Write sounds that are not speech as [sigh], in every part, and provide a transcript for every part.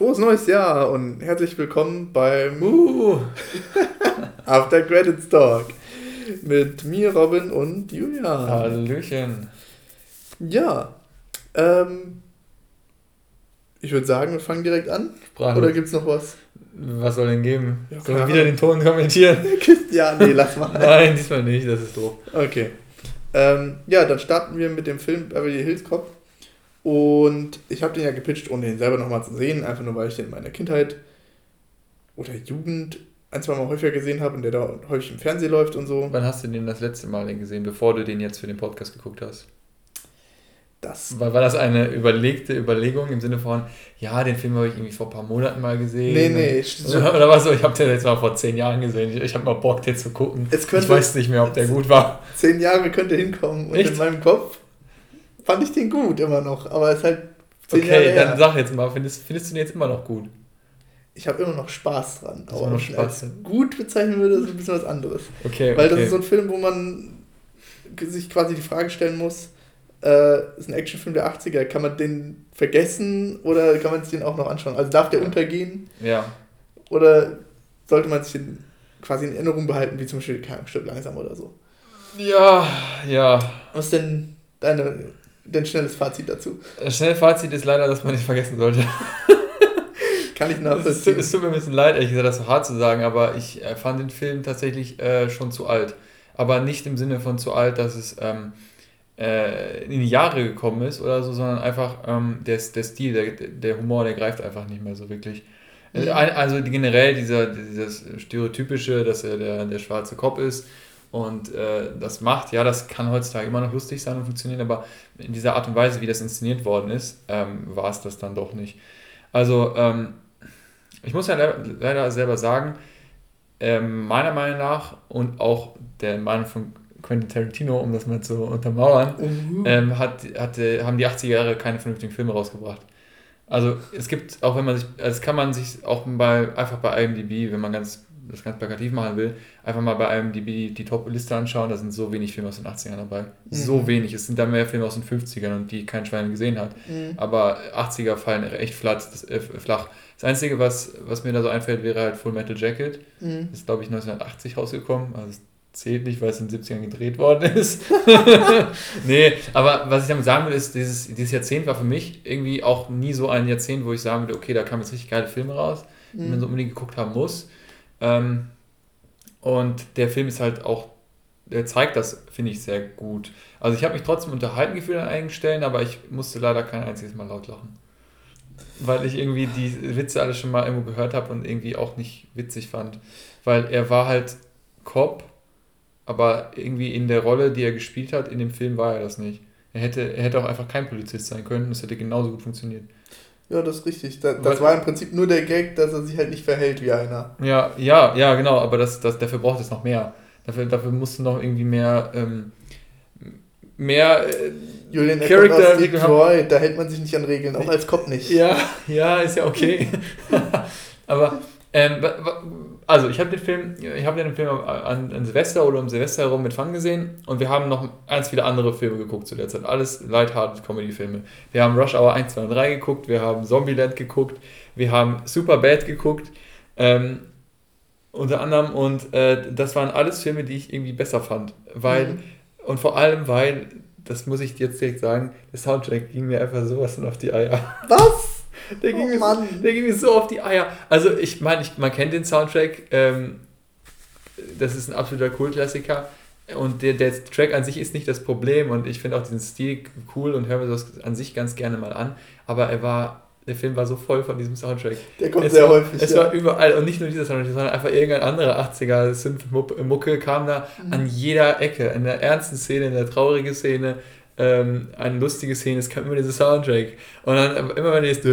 Frohes neues Jahr und herzlich willkommen beim uh. [laughs] After Credits Talk mit mir, Robin und Julian. Hallöchen. Ja, ähm, ich würde sagen, wir fangen direkt an. Sprache. Oder gibt es noch was? Was soll denn geben? Ja, Sollen wir wieder den Ton kommentieren? [laughs] ja, nee, lass mal. Nein, diesmal nicht, das ist doof. Okay. Ähm, ja, dann starten wir mit dem Film Beverly Hills Cop. Und ich habe den ja gepitcht, ohne den selber nochmal zu sehen, einfach nur weil ich den in meiner Kindheit oder Jugend ein, zwei Mal häufiger gesehen habe und der da häufig im Fernsehen läuft und so. Wann hast du den das letzte Mal gesehen, bevor du den jetzt für den Podcast geguckt hast? Das war, war das eine überlegte Überlegung im Sinne von, ja, den Film habe ich irgendwie vor ein paar Monaten mal gesehen? Nee, nee. [laughs] So, oder was so, ich habe den jetzt mal vor zehn Jahren gesehen. Ich, ich habe mal Bock, den zu gucken. Könnte, ich weiß nicht mehr, ob der gut war. Zehn Jahre könnte hinkommen und Echt? in meinem Kopf fand ich den gut immer noch, aber es ist halt zehn okay, Jahre dann sag jetzt mal, findest, findest du den jetzt immer noch gut? Ich habe immer noch Spaß dran. aber noch Spaß. als gut bezeichnen würde, ist ein bisschen was anderes. Okay, Weil okay. das ist so ein Film, wo man sich quasi die Frage stellen muss, äh, ist ein Actionfilm der 80er, kann man den vergessen oder kann man sich den auch noch anschauen? Also darf der untergehen? Ja. Oder sollte man sich den quasi in Erinnerung behalten, wie zum Beispiel kein Stück langsam oder so? Ja, ja. Was ist denn deine dein schnelles Fazit dazu? Das schnelle Fazit ist leider, dass man nicht vergessen sollte. [laughs] Kann ich nachvollziehen. Es, es, tut mir ein bisschen leid, ehrlich gesagt, das so hart zu sagen, aber ich äh, fand den Film tatsächlich äh, schon zu alt. Aber nicht im Sinne von zu alt, dass es ähm, äh, in die Jahre gekommen ist oder so, sondern einfach ähm, der, der Stil, der, der Humor, der greift einfach nicht mehr so wirklich. Mhm. Also generell dieser, dieses Stereotypische, dass er der, der schwarze Kopf ist und äh, das macht, ja, das kann heutzutage immer noch lustig sein und funktionieren, aber in dieser Art und Weise, wie das inszeniert worden ist, ähm, war es das dann doch nicht. Also, ähm, ich muss ja leider selber sagen, ähm, meiner Meinung nach und auch der Meinung von Quentin Tarantino, um das mal zu untermauern, mhm. hat, hatte, haben die 80er Jahre keine vernünftigen Filme rausgebracht. Also es gibt, auch wenn man sich, das kann man sich auch bei, einfach bei IMDb, wenn man ganz das ganz plakativ machen will, einfach mal bei IMDb die, die Top-Liste anschauen, da sind so wenig Filme aus den 80ern dabei. Mhm. So wenig. Es sind da mehr Filme aus den 50ern und die kein Schwein gesehen hat. Mhm. Aber 80er fallen echt flach. Das, äh, flach. das Einzige, was, was mir da so einfällt, wäre halt Full Metal Jacket. Mhm. Ist, glaube ich, 1980 rausgekommen. Also zählt nicht, weil es in den 70ern gedreht worden ist. [laughs] nee, aber was ich damit sagen will, ist, dieses, dieses Jahrzehnt war für mich irgendwie auch nie so ein Jahrzehnt, wo ich sagen würde, okay, da kamen jetzt richtig geile Filme raus, die man mhm. so unbedingt geguckt haben muss. Ähm, und der Film ist halt auch, der zeigt das, finde ich, sehr gut. Also ich habe mich trotzdem unterhalten gefühlt an einigen Stellen, aber ich musste leider kein einziges Mal laut lachen. Weil ich irgendwie die Witze alle schon mal irgendwo gehört habe und irgendwie auch nicht witzig fand. Weil er war halt Cop, aber irgendwie in der Rolle, die er gespielt hat, in dem Film war er das nicht. Er hätte, er hätte auch einfach kein Polizist sein können es hätte genauso gut funktioniert. Ja, das ist richtig. Das, das war im Prinzip nur der Gag, dass er sich halt nicht verhält wie einer. Ja, ja, ja, genau, aber das, das, dafür braucht es noch mehr. Dafür, dafür musst du noch irgendwie mehr, ähm, mehr äh, Julian Charakter. Detroit, da hält man sich nicht an Regeln, auch als Cop nicht. Ja, ja, ist ja okay. [laughs] aber ähm, also ich habe den Film, ich habe den Film an, an, Silvester oder um Silvester herum mit Fun gesehen und wir haben noch ganz viele andere Filme geguckt zu der Zeit. Alles lighthearted Comedy-Filme. Wir haben Rush Hour 1, 2 und 3 geguckt, wir haben Zombieland geguckt, wir haben Superbad geguckt, ähm, unter anderem und äh, das waren alles Filme, die ich irgendwie besser fand, weil mhm. und vor allem weil, das muss ich jetzt direkt sagen, der Soundtrack ging mir einfach sowas auf die Eier. Was? Der ging, oh, Mann. Mir, der ging mir so auf die Eier. Also ich meine, man kennt den Soundtrack. Ähm, das ist ein absoluter Kultklassiker. Und der, der Track an sich ist nicht das Problem. Und ich finde auch diesen Stil cool und höre mir das an sich ganz gerne mal an. Aber er war der Film war so voll von diesem Soundtrack. Der kommt es sehr war, häufig. Es ja. war überall und nicht nur dieser Soundtrack, sondern einfach irgendein anderer 80er Synth-Mucke kam da mhm. an jeder Ecke. In der ernsten Szene, in der traurigen Szene, ähm, eine lustige Szene, es kam immer dieser Soundtrack. Und dann immer wenn es da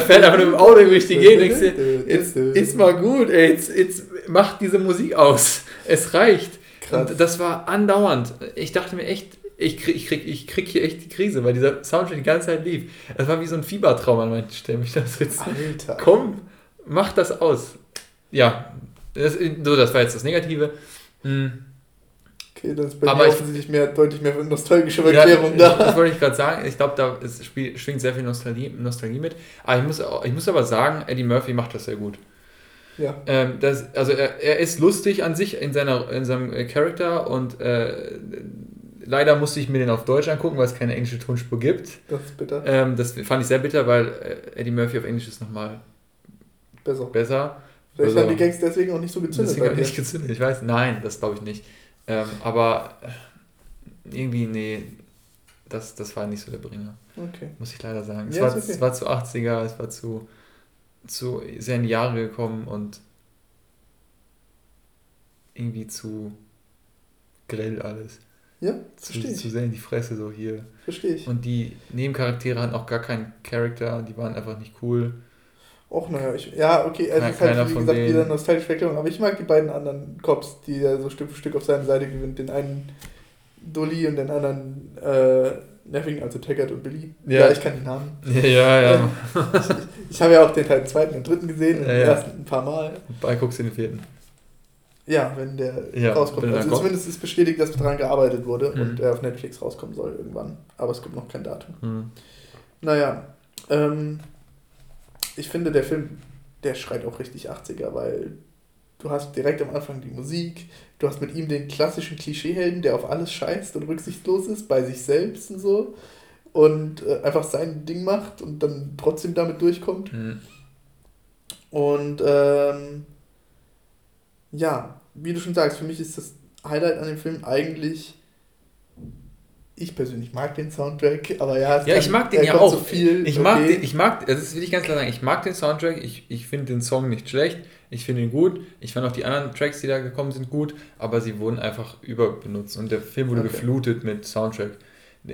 fährt einfach im Auto durch die Gegend denkst du, jetzt ist mal gut, ey, jetzt, jetzt macht diese Musik aus. Es reicht. Krass. Und das war andauernd. Ich dachte mir echt, ich krieg, ich, krieg, ich krieg hier echt die Krise, weil dieser Soundtrack die ganze Zeit lief. Das war wie so ein Fiebertraum an manchen Stellen. Ich dachte jetzt, Alter. komm, mach das aus. Ja, das, so, das war jetzt das Negative. Hm Okay, das ist bei aber mir offensichtlich mehr, deutlich mehr nostalgische Erklärung ja, da. Das wollte ich gerade sagen. Ich glaube, da ist, spiel, schwingt sehr viel Nostalgie, Nostalgie mit. Aber ich muss, ich muss aber sagen, Eddie Murphy macht das sehr gut. Ja. Ähm, das, also er, er ist lustig an sich in, seiner, in seinem Charakter und äh, leider musste ich mir den auf Deutsch angucken, weil es keine englische Tonspur gibt. Das ist bitter. Ähm, das fand ich sehr bitter, weil äh, Eddie Murphy auf Englisch ist nochmal besser. besser. Vielleicht also, haben die Gags deswegen auch nicht so gezündet. Deswegen nicht gezündet, ich weiß. Nein, das glaube ich nicht. Ähm, aber äh, irgendwie, nee, das, das war nicht so der Bringer. Okay. Muss ich leider sagen. Es, ja, war, okay. es war zu 80er, es war zu, zu sehr in die Jahre gekommen und irgendwie zu grell alles. Ja, zu, verstehe Zu sehr in die Fresse so hier. Verstehe ich. Und die Nebencharaktere hatten auch gar keinen Charakter, die waren einfach nicht cool. Och, naja, ich, ja, okay, es ist halt, wie gesagt, wieder nostalgische Erklärung, aber ich mag die beiden anderen Cops, die er so Stück für Stück auf seine Seite gewinnt. Den einen Dolly und den anderen äh, Neffing, also Taggart und Billy. Ja, ja ich kann die Namen. [laughs] Ja, ja. ja. ich, ich habe ja auch den Teil zweiten und dritten gesehen, ja, den ja. ersten ein paar Mal. Bei guckst du den vierten. Ja, wenn der ja, rauskommt. Wenn also zumindest ist bestätigt, dass daran gearbeitet wurde mhm. und er auf Netflix rauskommen soll irgendwann. Aber es gibt noch kein Datum. Mhm. Naja, ähm, ich finde, der Film, der schreit auch richtig 80er, weil du hast direkt am Anfang die Musik, du hast mit ihm den klassischen Klischeehelden, der auf alles scheißt und rücksichtslos ist, bei sich selbst und so. Und äh, einfach sein Ding macht und dann trotzdem damit durchkommt. Mhm. Und ähm, ja, wie du schon sagst, für mich ist das Highlight an dem Film eigentlich ich persönlich mag den Soundtrack, aber ja, ja ich mag den ja auch. So viel, ich okay. mag den, ich mag, das will ich ganz klar sagen, ich mag den Soundtrack, ich, ich finde den Song nicht schlecht, ich finde ihn gut, ich fand auch die anderen Tracks, die da gekommen sind, gut, aber sie wurden einfach überbenutzt und der Film wurde okay. geflutet mit Soundtrack.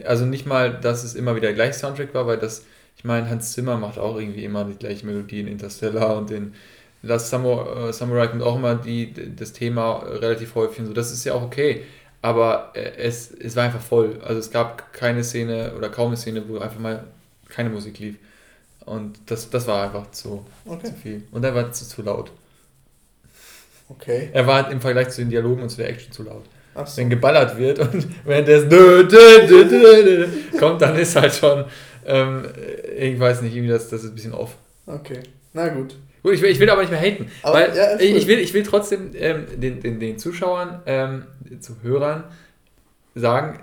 Also nicht mal, dass es immer wieder der gleiche Soundtrack war, weil das, ich meine, Hans Zimmer macht auch irgendwie immer die gleiche Melodie in Interstellar und den Last Samurai, äh, Samurai kommt auch immer die, das Thema relativ häufig und so, das ist ja auch okay aber äh, es, es war einfach voll. Also es gab keine Szene oder kaum eine Szene, wo einfach mal keine Musik lief. Und das, das war einfach zu, okay. zu viel. Und er war zu, zu laut. Okay. Er war im Vergleich zu den Dialogen und zu der Action zu laut. So. Wenn geballert wird und [laughs] wenn das kommt, dann ist halt schon, ähm, ich weiß nicht, irgendwie das, das ist ein bisschen off. Okay, na gut. Gut, ich will, ich will aber nicht mehr haten. Aber, weil ja, ich, will, ich will trotzdem ähm, den, den, den Zuschauern, ähm, den Zuhörern sagen,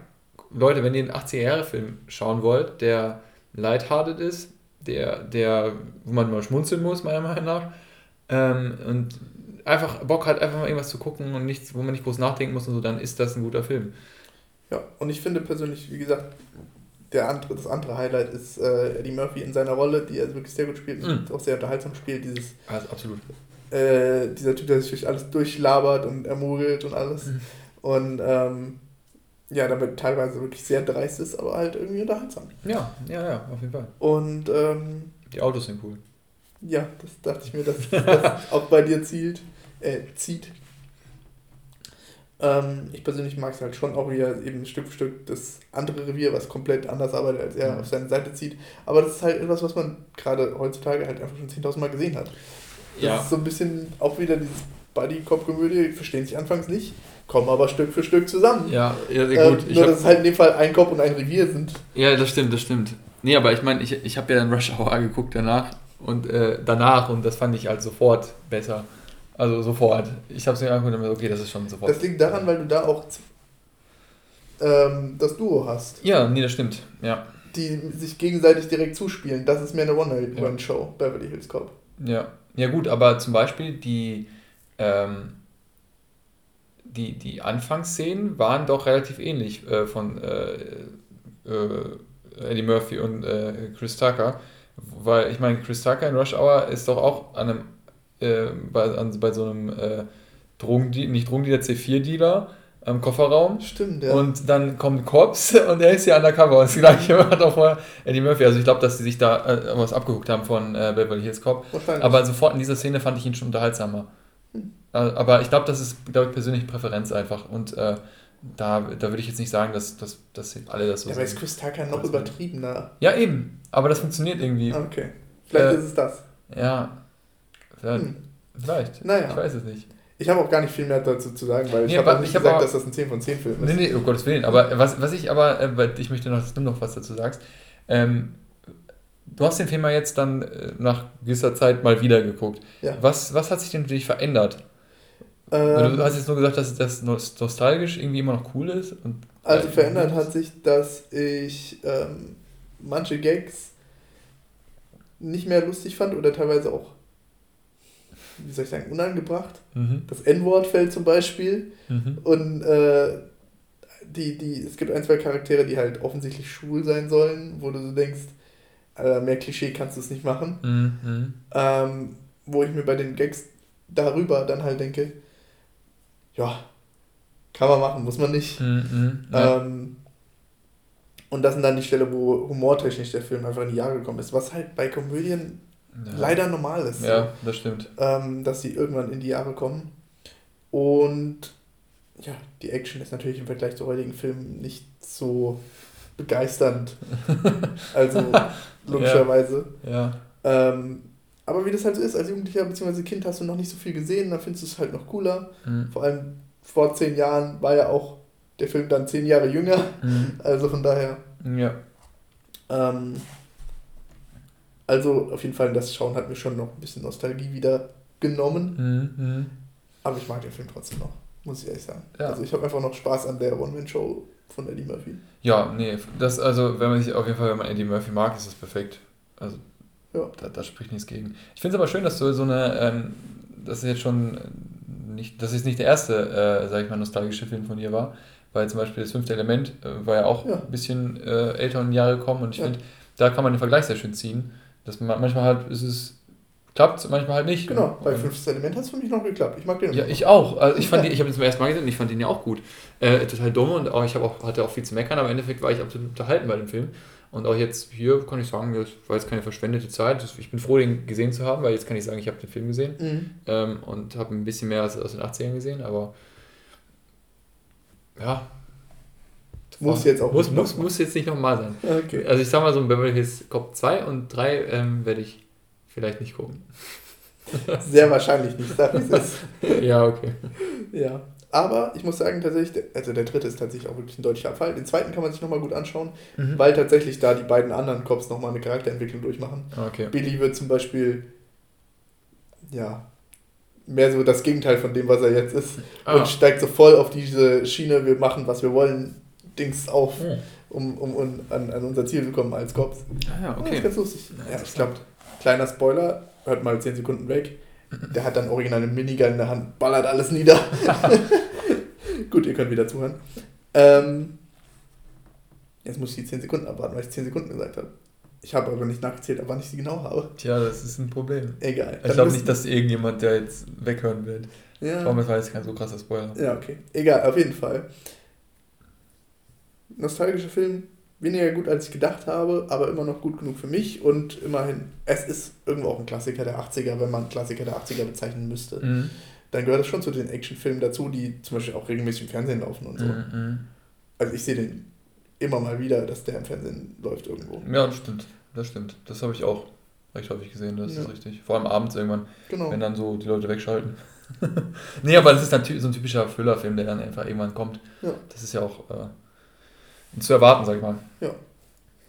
Leute, wenn ihr einen 80er-Jahre-Film schauen wollt, der lighthearted ist, der, der, wo man mal schmunzeln muss, meiner Meinung nach, ähm, und einfach Bock hat, einfach mal irgendwas zu gucken und nichts, wo man nicht groß nachdenken muss und so, dann ist das ein guter Film. Ja, und ich finde persönlich, wie gesagt, der andere, das andere Highlight ist äh, Eddie Murphy in seiner Rolle, die er wirklich sehr gut spielt und mm. auch sehr unterhaltsam spielt. Dieses, also absolut. Äh, dieser Typ, der sich durch alles durchlabert und ermogelt und alles. Mm. Und ähm, ja, damit teilweise wirklich sehr dreist ist, aber halt irgendwie unterhaltsam. Ja, ja, ja, auf jeden Fall. Und ähm, die Autos sind cool. Ja, das dachte ich mir, dass das auch bei dir zielt, äh, zieht. Ähm, ich persönlich mag es halt schon auch, wie er eben Stück für Stück das andere Revier, was komplett anders arbeitet, als er mhm. auf seine Seite zieht. Aber das ist halt etwas, was man gerade heutzutage halt einfach schon 10.000 Mal gesehen hat. Das ja. ist so ein bisschen auch wieder dieses Buddy-Cop-Komödie, verstehen sich anfangs nicht, kommen aber Stück für Stück zusammen. Ja, ja sehr gut. Ähm, nur, dass es halt in dem Fall ein Cop und ein Revier sind. Ja, das stimmt, das stimmt. Nee, aber ich meine, ich, ich habe ja dann Rush Hour geguckt danach und äh, danach und das fand ich halt sofort besser. Also sofort. Ich habe es mir angeguckt und mir okay, das ist schon sofort. Das liegt daran, weil du da auch ähm, das Duo hast. Ja, nee, das stimmt. Ja. Die sich gegenseitig direkt zuspielen. Das ist mehr eine One-Night-Run-Show, ja. Beverly Hills Cop. Ja. Ja, gut, aber zum Beispiel die, ähm, die, die Anfangsszenen waren doch relativ ähnlich äh, von äh, äh, Eddie Murphy und äh, Chris Tucker. Weil ich meine, Chris Tucker in Rush Hour ist doch auch an einem äh, bei, an, bei so einem Drogendealer, nicht Drogendealer, C4-Dealer am Kofferraum. Stimmt, ja. Und dann kommt Cops [laughs] und er ist ja undercover. Und das gleiche [laughs] hat auch vorher Eddie Murphy. Also ich glaube, dass sie sich da äh, was abgeguckt haben von äh, Beverly Hills Cop. Aber sofort in dieser Szene fand ich ihn schon unterhaltsamer. Hm. Äh, aber ich glaube, das ist, glaube ich, persönliche Präferenz einfach. Und äh, da, da würde ich jetzt nicht sagen, dass, dass, dass alle das so ja, sehen. Aber ist Chris Tucker noch übertriebener. Ja, eben. Aber das funktioniert irgendwie. Okay. Vielleicht äh, ist es das. Ja, Vielleicht. Hm. Vielleicht. Naja. Ich weiß es nicht. Ich habe auch gar nicht viel mehr dazu zu sagen, weil nee, ich habe auch nicht gesagt, aber, dass das ein 10 von 10 Film ist. Nee, nee, um Gottes Willen. Aber was, was ich aber, äh, ich möchte noch, dass du noch was dazu sagst. Ähm, du hast den Film ja jetzt dann äh, nach gewisser Zeit mal wieder geguckt. Ja. Was, was hat sich denn für dich verändert? Ähm, du hast jetzt nur gesagt, dass das nostalgisch irgendwie immer noch cool ist. Und also verändert hat sich, dass ich ähm, manche Gags nicht mehr lustig fand oder teilweise auch wie soll ich sagen, unangebracht. Mhm. Das N-Wort fällt zum Beispiel. Mhm. Und äh, die, die, es gibt ein, zwei Charaktere, die halt offensichtlich schwul sein sollen, wo du so denkst, äh, mehr Klischee kannst du es nicht machen. Mhm. Ähm, wo ich mir bei den Gags darüber dann halt denke, ja, kann man machen, muss man nicht. Mhm, ja. ähm, und das sind dann die Stelle, wo humortechnisch der Film einfach in die Jahre gekommen ist, was halt bei Komödien ja. leider normal ist. Ja, das stimmt. Ähm, dass sie irgendwann in die Jahre kommen. Und ja, die Action ist natürlich im Vergleich zu heutigen Filmen nicht so begeisternd. [laughs] also logischerweise. Ja. ja. Ähm, aber wie das halt so ist, als Jugendlicher bzw. Kind hast du noch nicht so viel gesehen, dann findest du es halt noch cooler. Mhm. Vor allem vor zehn Jahren war ja auch der Film dann zehn Jahre jünger. Mhm. [laughs] Also von daher. Ja. Ähm, also auf jeden Fall, das Schauen hat mir schon noch ein bisschen Nostalgie wieder genommen. Mhm, mhm. Aber ich mag den Film trotzdem noch, muss ich ehrlich sagen. Ja. Also ich habe einfach noch Spaß an der One-Man-Show von Eddie Murphy. Ja, nee, das also, wenn man sich auf jeden Fall, wenn man Eddie Murphy mag, ist das perfekt. Also ja. da, da spricht nichts gegen. Ich finde es aber schön, dass du so eine, ähm, das ist jetzt schon nicht, das ist nicht der erste, äh, sag ich mal, nostalgische Film von dir war, weil zum Beispiel das fünfte Element äh, war ja auch ja. ein bisschen äh, älter in die Jahre gekommen und ich ja. finde, da kann man den Vergleich sehr schön ziehen. Dass man, manchmal halt ist es klappt, manchmal halt nicht. Genau, bei fünftes Element hat es für mich noch geklappt. Ich mag den. Ja, ich auch. Also ich fand [laughs] ich habe ihn zum ersten Mal gesehen und ich fand den ja auch gut. Äh, total dumm und auch, ich auch, hatte auch viel zu meckern, aber im Endeffekt war ich absolut unterhalten bei dem Film. Und auch jetzt hier kann ich sagen, das war jetzt keine verschwendete Zeit. Ich bin froh, den gesehen zu haben, weil jetzt kann ich sagen, ich habe den Film gesehen mhm. ähm, und habe ein bisschen mehr als aus den 80ern gesehen, aber ja, muss jetzt auch muss, muss, muss jetzt nicht nochmal sein. Okay. Also ich sag mal so, Beverly Hills Cop 2 und 3 ähm, werde ich vielleicht nicht gucken. Sehr wahrscheinlich nicht, sag ich es. [laughs] ja, okay. Ja. Aber ich muss sagen, tatsächlich, also der dritte ist tatsächlich auch wirklich ein deutlicher Abfall. Den zweiten kann man sich nochmal gut anschauen, mhm. weil tatsächlich da die beiden anderen Cops nochmal eine Charakterentwicklung durchmachen. Okay. Billy wird zum Beispiel, ja, mehr so das Gegenteil von dem, was er jetzt ist. Ah. Und steigt so voll auf diese Schiene, wir machen, was wir wollen, Dings auf, oh. um, um, um an, an unser Ziel zu kommen als Cops. Ah ja, okay. Das ist ganz lustig. Ja, ich glaube, kleiner Spoiler, hört mal 10 Sekunden weg. Der hat dann original eine Minigun in der Hand, ballert alles nieder. [laughs] [laughs] Gut, ihr könnt wieder zuhören. Ähm, jetzt muss ich die 10 Sekunden abwarten, weil ich 10 Sekunden gesagt habe. Ich habe aber nicht nachgezählt, wann ich sie genau habe. Tja, das ist ein Problem. Egal. Ich glaube nicht, dass irgendjemand, der jetzt weghören wird. Ja. Ich glaube, das war jetzt kein so krasser Spoiler. Ja, okay. Egal, auf jeden Fall nostalgischer Film, weniger gut als ich gedacht habe, aber immer noch gut genug für mich und immerhin, es ist irgendwo auch ein Klassiker der 80er, wenn man Klassiker der 80er bezeichnen müsste. Mhm. Dann gehört es schon zu den Actionfilmen dazu, die zum Beispiel auch regelmäßig im Fernsehen laufen und so. Mhm. Also ich sehe den immer mal wieder, dass der im Fernsehen läuft irgendwo. Ja, das stimmt. Das stimmt. Das habe ich auch recht häufig gesehen, das ja. ist richtig. Vor allem abends irgendwann, genau. wenn dann so die Leute wegschalten. [laughs] nee, aber das ist natürlich so ein typischer Füllerfilm, der dann einfach irgendwann kommt. Ja. Das ist ja auch äh, zu erwarten, sag ich mal. Ja.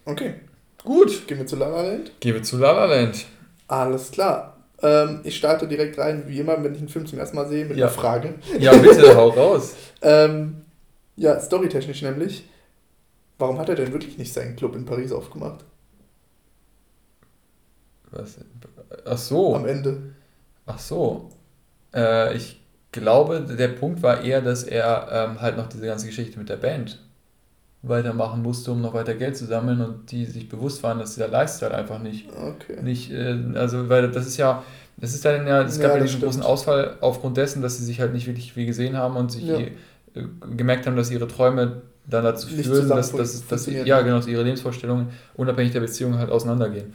Okay. Gut. Gehen wir zu La La Land? Gehen wir zu La La Land. Alles klar. Ähm, ich starte direkt rein, wie immer, wenn ich einen Film zum ersten Mal sehe, mit ja. einer Frage. Ja, bitte, hau raus. [laughs] ähm, ja, storytechnisch nämlich. Warum hat er denn wirklich nicht seinen Club in Paris aufgemacht? Was? Ach so. Am Ende. Ach so. Äh, ich glaube, der Punkt war eher, dass er ähm, halt noch diese ganze Geschichte mit der Band weitermachen musste, um noch weiter Geld zu sammeln und die sich bewusst waren, dass dieser Lifestyle einfach nicht, okay. nicht äh, also weil das ist ja, das ist dann ja, es gab ja, diesen stimmt. großen Ausfall aufgrund dessen, dass sie sich halt nicht wirklich viel gesehen haben und sich ja. äh, gemerkt haben, dass ihre Träume dann dazu nicht führen, dass, dass, dass, ja genau, dass ihre Lebensvorstellungen unabhängig der Beziehung halt auseinandergehen.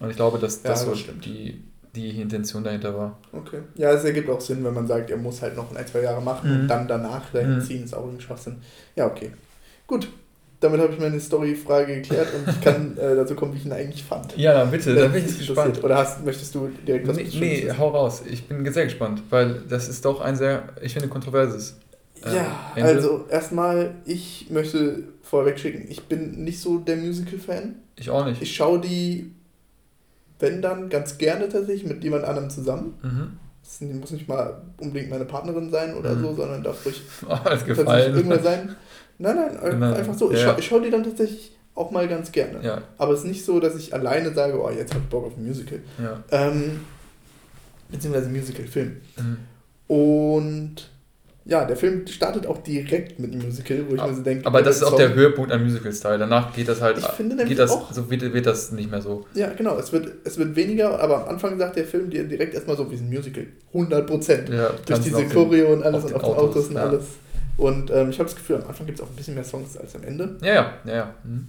Und ich glaube, dass das, ja, das so die, die Intention dahinter war. Okay. Ja, es ergibt auch Sinn, wenn man sagt, er muss halt noch ein, zwei Jahre machen mhm. und dann danach dahin mhm. ziehen, ist auch ein Schwachsinn. Ja, okay. Gut, damit habe ich meine Story-Frage geklärt und ich kann [laughs] äh, dazu kommen, wie ich ihn eigentlich fand. Ja, bitte, da bin ich gespannt. Oder hast, möchtest du direkt was Nee, nee hau raus. Ich bin sehr gespannt, weil das ist doch ein sehr, ich finde, kontroverses. Äh, ja, Ende. also erstmal, ich möchte vorweg schicken, ich bin nicht so der Musical-Fan. Ich auch nicht. Ich schaue die, wenn dann, ganz gerne tatsächlich mit jemand anderem zusammen. Mhm. Das muss nicht mal unbedingt meine Partnerin sein oder mhm. so, sondern darf ruhig [laughs] oh, gefallen. irgendwer sein. [laughs] Nein, nein, nein, einfach so. Ich, ja. schaue schau die dann tatsächlich auch mal ganz gerne. Ja. Aber es ist nicht so, dass ich alleine sage, oh, jetzt habe ich Bock auf ein Musical. Ja. Ähm, beziehungsweise Musical-Film. Mhm. Und ja, der Film startet auch direkt mit einem Musical, wo ich mir so denke. Aber das ist auch der Höhepunkt am Musical-Style. Danach geht das halt. Ich finde geht das, auch, so wird, wird das nicht mehr so. Ja, genau. Es wird, es wird weniger, aber am Anfang sagt der Film dir direkt erstmal so, wie ein Musical. 100 Prozent. Ja, Durch diese Choreo und alles und auf den Autos, Autos und ja. alles. Und ähm, ich habe das Gefühl, am Anfang gibt es auch ein bisschen mehr Songs als am Ende. Ja, ja, ja. ja. Mhm.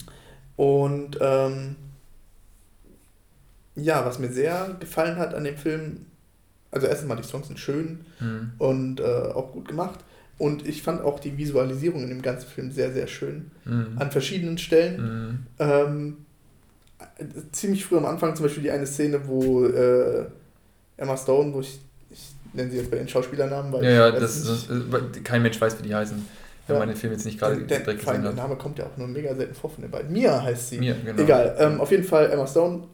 Und ähm, ja, was mir sehr gefallen hat an dem Film, also erstens mal die Songs sind schön mhm. und äh, auch gut gemacht. Und ich fand auch die Visualisierung in dem ganzen Film sehr, sehr schön. Mhm. An verschiedenen Stellen. Mhm. Ähm, ziemlich früh am Anfang zum Beispiel die eine Szene, wo äh, Emma Stone, wo ich, ich nenne sie jetzt bei den Schauspielernamen, weil ja, ja, das, das, kein Mensch weiß, wie die heißen. Wenn ja. man den Film jetzt nicht gerade direkt gesehen hat. Der Name kommt ja auch nur mega selten vor von den beiden. Mia heißt sie. Mia, genau. Egal. Ähm, auf jeden Fall Emma Stone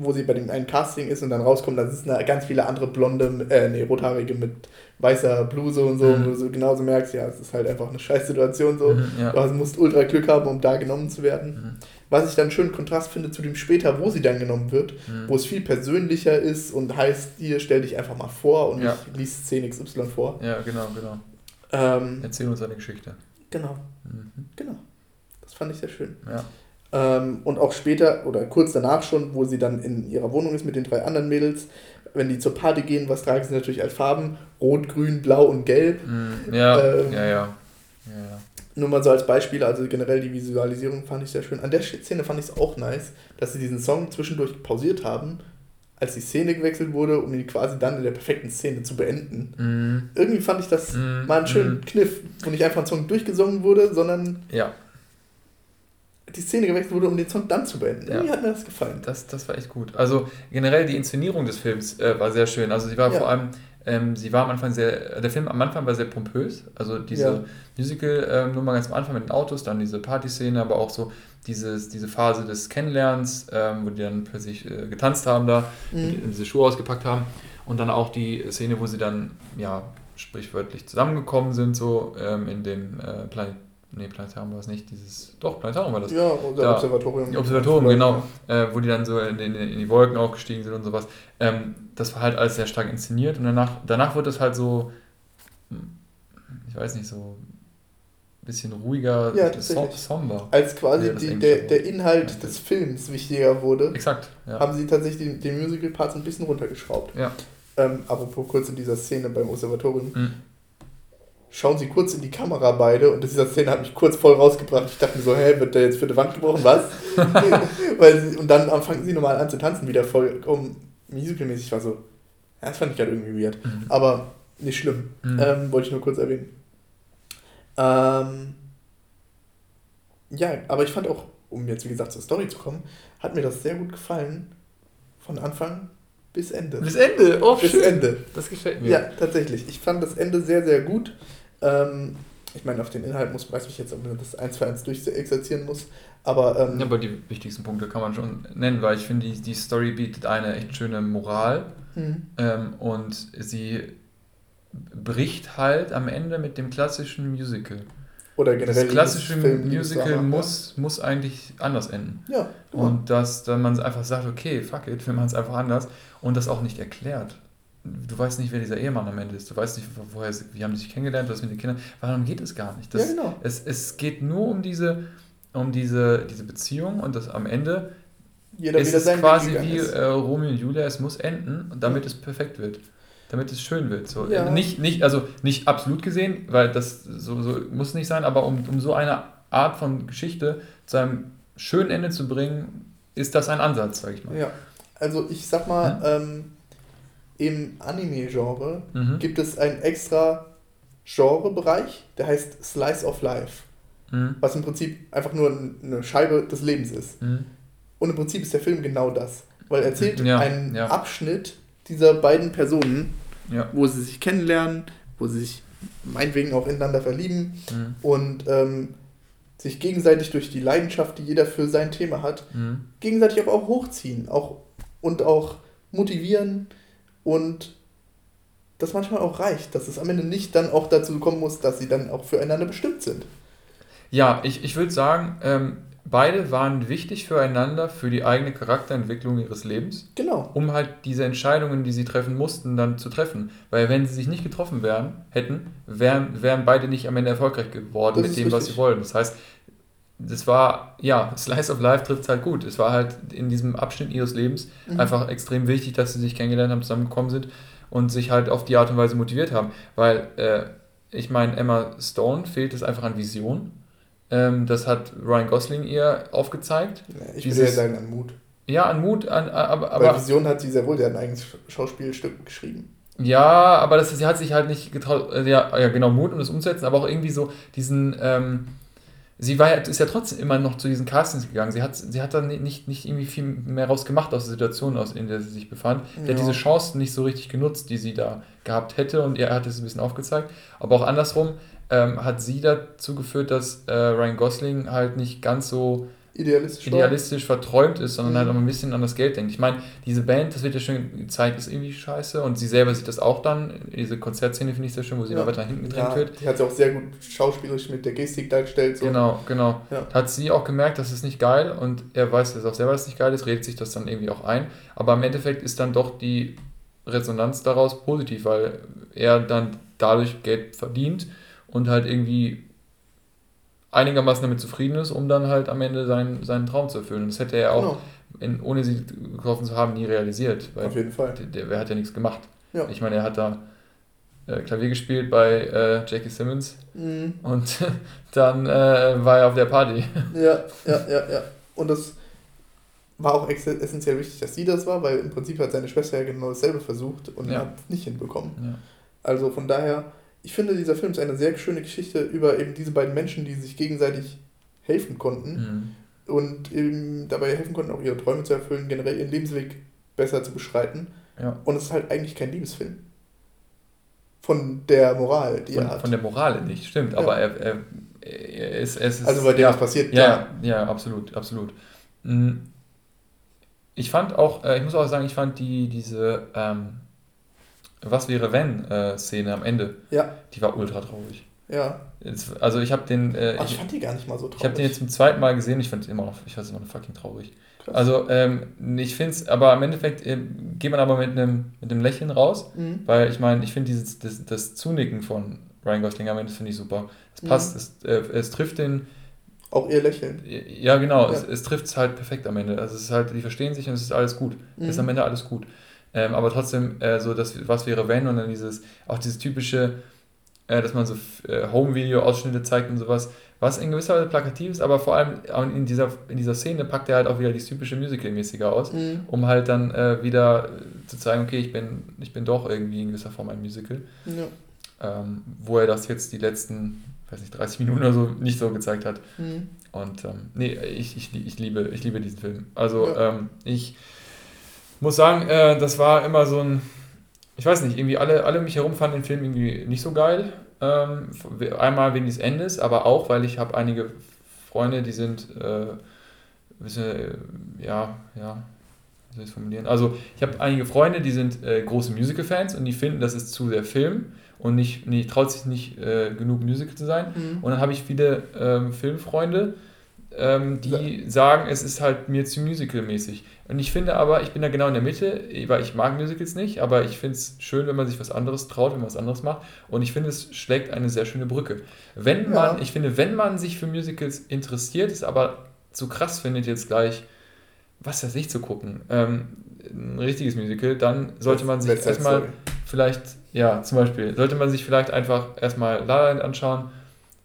wo sie bei dem einen Casting ist und dann rauskommt, da sind ganz viele andere blonde, äh, nee, rothaarige mit weißer Bluse und so, mhm. wo du so genauso merkst, ja, es ist halt einfach eine scheiß Situation so. Mhm, ja. Du musst ultra Glück haben, um da genommen zu werden. Mhm. Was ich dann schön Kontrast finde zu dem später, wo sie dann genommen wird, mhm. wo es viel persönlicher ist und heißt, hier stell dich einfach mal vor und ja. nicht liest Szene XY vor. Ja, genau, genau. Ähm, Erzähl uns eine Geschichte. Genau. Mhm. Genau. Das fand ich sehr schön. Ja. Ähm, und auch später oder kurz danach schon, wo sie dann in ihrer Wohnung ist mit den drei anderen Mädels, wenn die zur Party gehen, was tragen sie natürlich als Farben? Rot, Grün, Blau und Gelb. Mm, ja, ähm, ja, ja, ja, ja. Nur mal so als Beispiel, also generell die Visualisierung fand ich sehr schön. An der Szene fand ich es auch nice, dass sie diesen Song zwischendurch pausiert haben, als die Szene gewechselt wurde, um ihn quasi dann in der perfekten Szene zu beenden. Mm. Irgendwie fand ich das mm, mal einen schönen mm. Kniff, wo nicht einfach ein Song durchgesungen wurde, sondern ja die Szene gewechselt wurde, um den Song dann zu beenden. Ja. Mir hat mir das gefallen. Das, das war echt gut. Also generell die Inszenierung des Films äh, war sehr schön. Also sie war ja. vor allem, ähm, sie war am Anfang sehr, der Film am Anfang war sehr pompös. Also diese ja. Musical-Nummer ähm, ganz am Anfang mit den Autos, dann diese Partyszene, aber auch so dieses, diese Phase des Kennenlernens, ähm, wo die dann plötzlich äh, getanzt haben da, mhm. diese Schuhe ausgepackt haben. Und dann auch die Szene, wo sie dann, ja, sprichwörtlich zusammengekommen sind, so ähm, in dem äh, Planet Nee, Planetarium war es nicht, dieses. Doch, Planetarium war das. Ja, unser da, Observatorium. Observatorium, genau. Äh, wo die dann so in, in, in, die Wolken auch gestiegen sind und sowas. Ähm, das war halt alles sehr stark inszeniert und danach, danach wurde es halt so, ich weiß nicht, so ein bisschen ruhiger, ja, som somber. Als quasi die, der, der Inhalt ja. des Films wichtiger wurde, Exakt, ja. haben sie tatsächlich den, den Musical-Parts ein bisschen runtergeschraubt. Ja. Ähm, apropos kurz in dieser Szene beim Observatorium. Mhm schauen sie kurz in die Kamera beide und dieser Szene hat mich kurz voll rausgebracht. Ich dachte mir so, hä, wird der jetzt für die Wand gebrochen, was? [laughs] Weil sie, und dann fangen sie nochmal an zu tanzen, wieder vollkommen musicalmäßig. war so, ja, das fand ich halt irgendwie weird. Mhm. Aber nicht schlimm. Mhm. Ähm, wollte ich nur kurz erwähnen. Ähm, ja, aber ich fand auch, um jetzt wie gesagt zur Story zu kommen, hat mir das sehr gut gefallen. Von Anfang bis Ende. Bis Ende, oh, Bis schön. Ende. Das gefällt mir. Ja, tatsächlich. Ich fand das Ende sehr, sehr gut. Ähm, ich meine, auf den Inhalt muss weiß ich jetzt, ob man das eins für eins durchexerzieren muss. Aber, ähm, ja, aber die wichtigsten Punkte kann man schon nennen, weil ich finde, die, die Story bietet eine echt schöne Moral mhm. ähm, und sie bricht halt am Ende mit dem klassischen Musical. Oder generell das klassische Musical muss, ja. muss eigentlich anders enden. Ja, genau. Und dass dann man einfach sagt, okay, fuck it, [laughs] wir machen es einfach anders und das auch nicht erklärt du weißt nicht, wer dieser Ehemann am Ende ist. Du weißt nicht, woher, wie haben die sich kennengelernt, was mit den Kindern. Warum geht es gar nicht? Das, ja, genau. es, es geht nur um diese, um diese, diese Beziehung und das am Ende Jeder ist es quasi wie ist. Äh, Romeo und Julia, es muss enden, damit ja. es perfekt wird. Damit es schön wird. So, ja. nicht, nicht, also nicht absolut gesehen, weil das so, so muss nicht sein, aber um, um so eine Art von Geschichte zu einem schönen Ende zu bringen, ist das ein Ansatz, sag ich mal. Ja, also ich sag mal, hm? ähm, im Anime-Genre mhm. gibt es einen extra Genrebereich, der heißt Slice of Life. mhm. was im Prinzip einfach nur eine Scheibe des Lebens ist. Mhm. Und im Prinzip ist der Film genau das, weil er erzählt ja, einen ja. Abschnitt dieser beiden Personen, ja. wo sie sich kennenlernen, wo sie sich meinetwegen auch ineinander verlieben mhm. und ähm, sich gegenseitig durch die Leidenschaft, die jeder für sein Thema hat, mhm. gegenseitig aber auch hochziehen auch, und auch motivieren und das manchmal auch reicht, dass es am Ende nicht dann auch dazu kommen muss, dass sie dann auch füreinander bestimmt sind. Ja, ich, ich würde sagen, ähm, beide waren wichtig füreinander, für die eigene Charakterentwicklung ihres Lebens. Genau. Um halt diese Entscheidungen, die sie treffen mussten, dann zu treffen. Weil wenn sie sich nicht getroffen wären, hätten, wären, wären beide nicht am Ende erfolgreich geworden das mit dem, richtig. was sie wollen. Das heißt, das war, ja, Slice of Life trifft es halt gut. Es war halt in diesem Abschnitt ihres Lebens mhm. einfach extrem wichtig, dass sie sich kennengelernt haben, zusammengekommen sind und sich halt auf die Art und Weise motiviert haben. Weil, äh, ich meine, Emma Stone fehlt es einfach an Vision ähm, das hat Ryan Gosling ihr aufgezeigt. Ja, ich Dieses, würde ja sagen an Mut. Ja, an Mut, an, aber, aber. Bei Vision hat sie sehr wohl, der hat ein eigenes Schauspielstück geschrieben. Ja, aber das, sie hat sich halt nicht getraut, äh, ja, ja, genau, Mut, um das umzusetzen, aber auch irgendwie so diesen, ähm, sie war ja, ist ja trotzdem immer noch zu diesen Castings gegangen. Sie hat, sie hat dann nicht, nicht irgendwie viel mehr rausgemacht aus der Situation, aus, in der sie sich befand. Ja. Die hat diese Chance nicht so richtig genutzt, die sie da gehabt hätte und er hat es ein bisschen aufgezeigt. Aber auch andersrum, ähm, hat sie dazu geführt, dass äh, Ryan Gosling halt nicht ganz so idealistisch, idealistisch verträumt ist, sondern halt mhm. halt auch ein bisschen an das Geld denkt. Ich meine, diese Band, das wird ja schon gezeigt, ist irgendwie scheiße und sie selber sieht das auch dann. Diese Konzertszene finde ich sehr schön, wo sie ja. weiter hinten gedrängt ja, wird. Die hat sie auch sehr gut schauspielerisch mit der Gestik dargestellt. So. Genau, genau. Ja. Hat sie auch gemerkt, das ist nicht geil und er weiß jetzt auch selber, dass es nicht geil ist, redet sich das dann irgendwie auch ein. Aber im Endeffekt ist dann doch die Resonanz daraus positiv, weil er dann dadurch Geld verdient und halt irgendwie einigermaßen damit zufrieden ist, um dann halt am Ende seinen, seinen Traum zu erfüllen. Das hätte er auch, genau. in, ohne sie getroffen zu haben, nie realisiert. Auf jeden Fall. Der, der, hat ja nichts gemacht. Ja. Ich meine, er hat da äh, Klavier gespielt bei äh, Jackie Simmons mhm. und [laughs] dann äh, war er auf der Party. [laughs] Ja, ja, ja, ja. Und das war auch essentiell wichtig, dass sie das war, weil im Prinzip hat seine Schwester ja genau dasselbe versucht und ja. hat es nicht hinbekommen. Ja. Also von daher ich finde, dieser Film ist eine sehr schöne Geschichte über eben diese beiden Menschen, die sich gegenseitig helfen konnten mhm. und eben dabei helfen konnten, auch ihre Träume zu erfüllen, generell ihren Lebensweg besser zu beschreiten. Ja. Und es ist halt eigentlich kein Liebesfilm. Von der Moral, die von, er hat. Von der Moral nicht, stimmt, ja. aber er, er, er ist, es ist. Also bei dem ja, was passiert, ja. Ja, absolut, absolut. Mhm. Ich fand auch, äh, ich muss auch sagen, ich fand die, diese, ähm, was wäre wenn äh, Szene am Ende. Ja. Die war ultra traurig. Ja. Also ich habe den. Äh, Ach, ich, ich, fand die gar nicht mal so traurig. Ich habe den jetzt zum zweiten Mal gesehen. Ich fand immer noch, ich weiß immer noch fucking traurig. Krass. Also ähm, ich finde es, aber im Endeffekt äh, geht man aber mit einem mit einem Lächeln raus, mhm. weil ich meine, ich finde dieses das, das Zunicken von Ryan Gosling am Ende finde ich super. Es mhm. passt, mhm. es, äh, es trifft den. Auch ihr Lächeln. Ja, genau. Ja. Es, es trifft es halt perfekt am Ende. Also es ist halt, die verstehen sich und es ist alles gut. Mhm. Es ist am Ende alles gut. Ähm, aber trotzdem, äh, so das, was wäre wenn und dann dieses, auch dieses typische, äh, dass man so äh, Home-Video-Ausschnitte zeigt und sowas, was in gewisser Weise plakativ ist, aber vor allem in dieser, in dieser Szene packt er halt auch wieder die typische Musical-mäßige aus, mhm. um halt dann äh, wieder zu zeigen, okay, ich bin, ich bin doch irgendwie in gewisser Form ein Musical. Ja. Ähm, wo er das jetzt die letzten, weiß nicht, 30 Minuten oder so nicht so gezeigt hat. Mhm. Und ähm, nee, ich, ich, ich, liebe, ich liebe diesen Film. Also ja. ähm, ich muss sagen, äh, das war immer so ein, ich weiß nicht, irgendwie alle, alle mich herum fanden den Film irgendwie nicht so geil. Ähm, einmal wegen des Endes, aber auch, weil ich habe einige Freunde, die sind, äh, bisschen, äh, ja, ja, wie soll ich es formulieren? Also ich habe einige Freunde, die sind äh, große Musical-Fans und die finden, das ist zu sehr Film und nicht, nicht traut sich nicht äh, genug Musical zu sein. Mhm. Und dann habe ich viele ähm, Filmfreunde, ähm, die ja. sagen, es ist halt mir zu musical-mäßig. Und ich finde aber, ich bin da genau in der Mitte, weil ich mag Musicals nicht, aber ich finde es schön, wenn man sich was anderes traut, wenn man was anderes macht. Und ich finde, es schlägt eine sehr schöne Brücke. Wenn man, ja. ich finde, wenn man sich für Musicals interessiert, ist aber zu krass findet, jetzt gleich, was weiß ich, zu gucken, ähm, ein richtiges Musical, dann sollte man sich erstmal vielleicht, ja, zum Beispiel, sollte man sich vielleicht einfach erstmal La La Land anschauen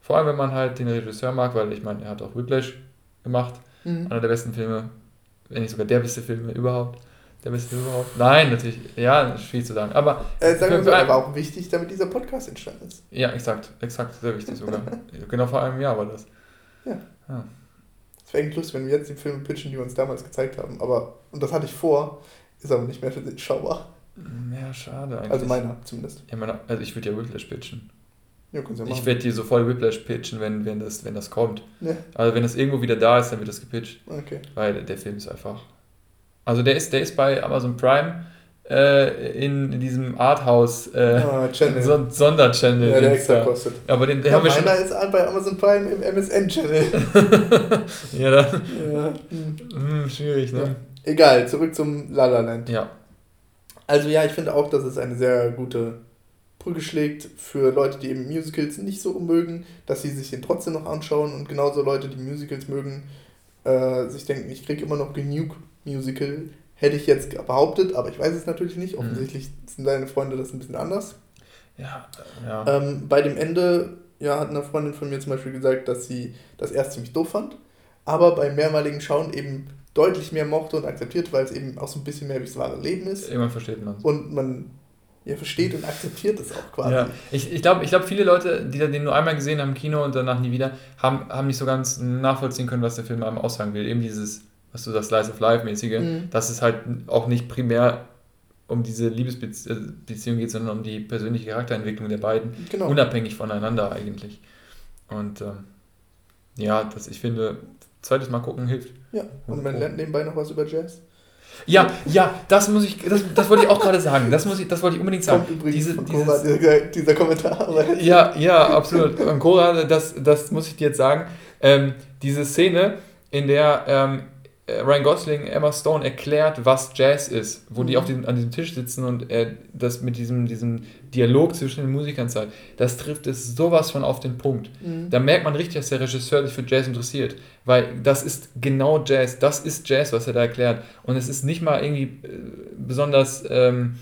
vor allem, wenn man halt den Regisseur mag, weil ich meine, er hat auch Whiplash gemacht. Mhm. Einer der besten Filme, wenn nicht sogar der beste Film überhaupt. Der beste Film überhaupt? Nein, natürlich. Ja, schwierig zu sagen. Aber. Äh, sagen wir so, er war auch wichtig, damit dieser Podcast entstanden ist. Ja, exakt. Exakt, sehr wichtig sogar. [laughs] genau vor einem Jahr war das. Ja. ja. Es wäre eigentlich lustig, wenn wir jetzt die Filme pitchen, die wir uns damals gezeigt haben. Aber, und das hatte ich vor, ist aber nicht mehr für den Schauer. Ja, schade eigentlich. Also meiner zumindest. Ja, meiner, also ich würde ja Whiplash pitchen. Ja, ja. Ich werde dir sofort Whiplash pitchen, wenn, wenn, das, wenn das kommt. Ja. Also wenn das irgendwo wieder da ist, dann wird das gepitcht. Okay. Weil der Film ist einfach. Also der ist, der ist bei Amazon Prime äh, in, in, diesem Arthouse äh, ah, so, Sonderchannel. Ja, der extra da. kostet. Aber den, den ja, haben wir schon. ist bei Amazon Prime im MSN-Channel. [laughs] ja, dann. Ja. Hm. Hm, schwierig, ne? Egal, zurück zum La La Land. Ja. Also ja, ich finde auch, dass es eine sehr gute Brücke schlägt für Leute, die eben Musicals nicht so mögen, dass sie sich den trotzdem noch anschauen und genauso Leute, die Musicals mögen, äh, sich denken, ich kriege immer noch genug Musical Hätte ich jetzt behauptet, aber ich weiß es natürlich nicht. Mhm. Offensichtlich sind deine Freunde das ein bisschen anders. Ja, ja. Ähm, bei dem Ende ja, hat eine Freundin von mir zum Beispiel gesagt, dass sie das erst ziemlich doof fand, aber beim mehrmaligen Schauen eben deutlich mehr mochte und akzeptiert, weil es eben auch so ein bisschen mehr wie das wahre Leben ist. Irgendwann versteht man es. Und man ja, versteht und akzeptiert es auch quasi. Ja. Ich, ich glaube, ich glaub, viele Leute, die den nur einmal gesehen haben im Kino und danach nie wieder, haben, haben nicht so ganz nachvollziehen können, was der Film einem aussagen will. Eben dieses was du das Slice of Life-mäßige, mhm. dass es halt auch nicht primär um diese Liebesbeziehung geht, sondern um die persönliche Charakterentwicklung der beiden, genau. unabhängig voneinander eigentlich. Und ähm, ja, das, ich finde, zweites Mal gucken hilft. Ja, und man lernt nebenbei noch was über Jazz. Ja, ja, das muss ich, das, das wollte ich auch gerade sagen. Das, muss ich, das wollte ich unbedingt sagen. Diese, dieses, Cora, dieser, dieser Kommentar. Ja, ja, absolut. Und Cora, das, das muss ich dir jetzt sagen. Ähm, diese Szene, in der ähm, äh, Ryan Gosling Emma Stone erklärt, was Jazz ist, wo mhm. die auf diesem, an diesem Tisch sitzen und er das mit diesem, diesem Dialog zwischen den Musikern zeigt, das trifft es sowas von auf den Punkt. Mhm. Da merkt man richtig, dass der Regisseur sich für Jazz interessiert, weil das ist genau Jazz, das ist Jazz, was er da erklärt. Und es ist nicht mal irgendwie äh, besonders ähm,